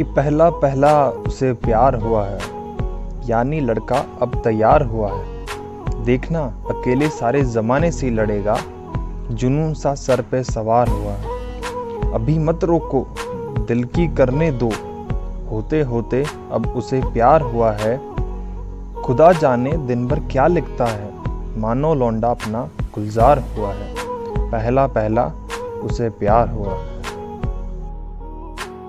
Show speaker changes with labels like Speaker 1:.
Speaker 1: कि पहला पहला उसे प्यार हुआ है। यानी लड़का अब तैयार हुआ है। देखना, अकेले सारे ज़माने से लड़ेगा। जुनून सा सर पे सवार हुआ है। अभी मत रोको, दिल की करने दो। होते होते अब उसे प्यार हुआ है। खुदा जाने दिन भर क्या लिखता है। मानो लौंडा अपना गुलजार हुआ है। पहला पहला उसे प्यार हुआ है।